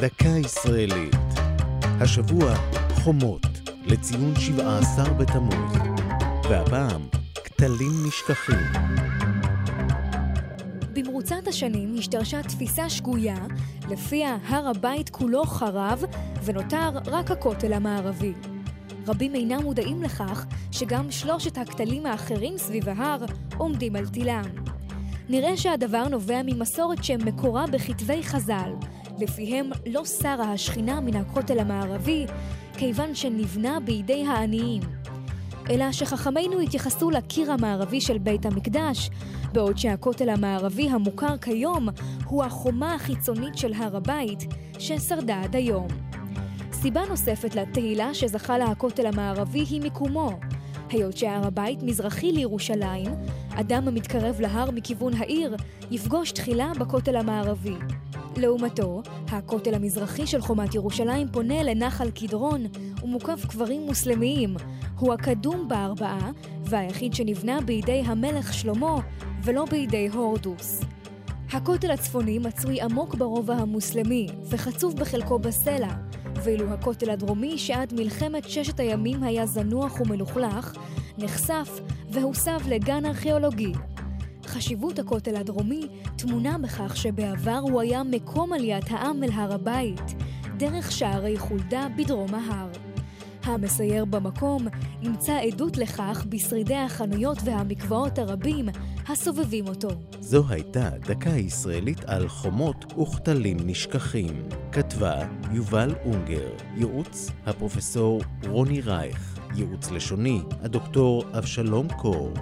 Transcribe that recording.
דקה ישראלית. השבוע חומות לציון 17 בתמוז. והפעם כתלים נשכחים. במרוצת השנים השתרשה תפיסה שגויה, לפיה הר הבית כולו חרב ונותר רק הכותל המערבי. רבים אינם מודעים לכך שגם שלושת הכתלים האחרים סביב ההר עומדים על תילם. נראה שהדבר נובע ממסורת שמקורה בכתבי חז"ל, לפיהם לא שרה השכינה מן הכותל המערבי, כיוון שנבנה בידי העניים. אלא שחכמינו התייחסו לקיר המערבי של בית המקדש, בעוד שהכותל המערבי המוכר כיום הוא החומה החיצונית של הר הבית, ששרדה עד היום. סיבה נוספת לתהילה שזכה לה הכותל המערבי היא מיקומו. היות שהר הבית מזרחי לירושלים, אדם המתקרב להר מכיוון העיר יפגוש תחילה בכותל המערבי. לעומתו, הכותל המזרחי של חומת ירושלים פונה לנחל קדרון ומוקף קברים מוסלמיים. הוא הקדום בארבעה והיחיד שנבנה בידי המלך שלמה ולא בידי הורדוס. הכותל הצפוני מצוי עמוק ברובע המוסלמי וחצוב בחלקו בסלע, ואילו הכותל הדרומי שעד מלחמת ששת הימים היה זנוח ומלוכלך, נחשף והוסב לגן ארכיאולוגי. חשיבות הכותל הדרומי טמונה בכך שבעבר הוא היה מקום עליית העם אל הר הבית, דרך שערי חולדה בדרום ההר. המסייר במקום ימצא עדות לכך בשרידי החנויות והמקוואות הרבים הסובבים אותו. זו הייתה דקה ישראלית על חומות וכתלים נשכחים. כתבה יובל אונגר, ייעוץ הפרופסור רוני רייך, ייעוץ לשוני הדוקטור אבשלום קור.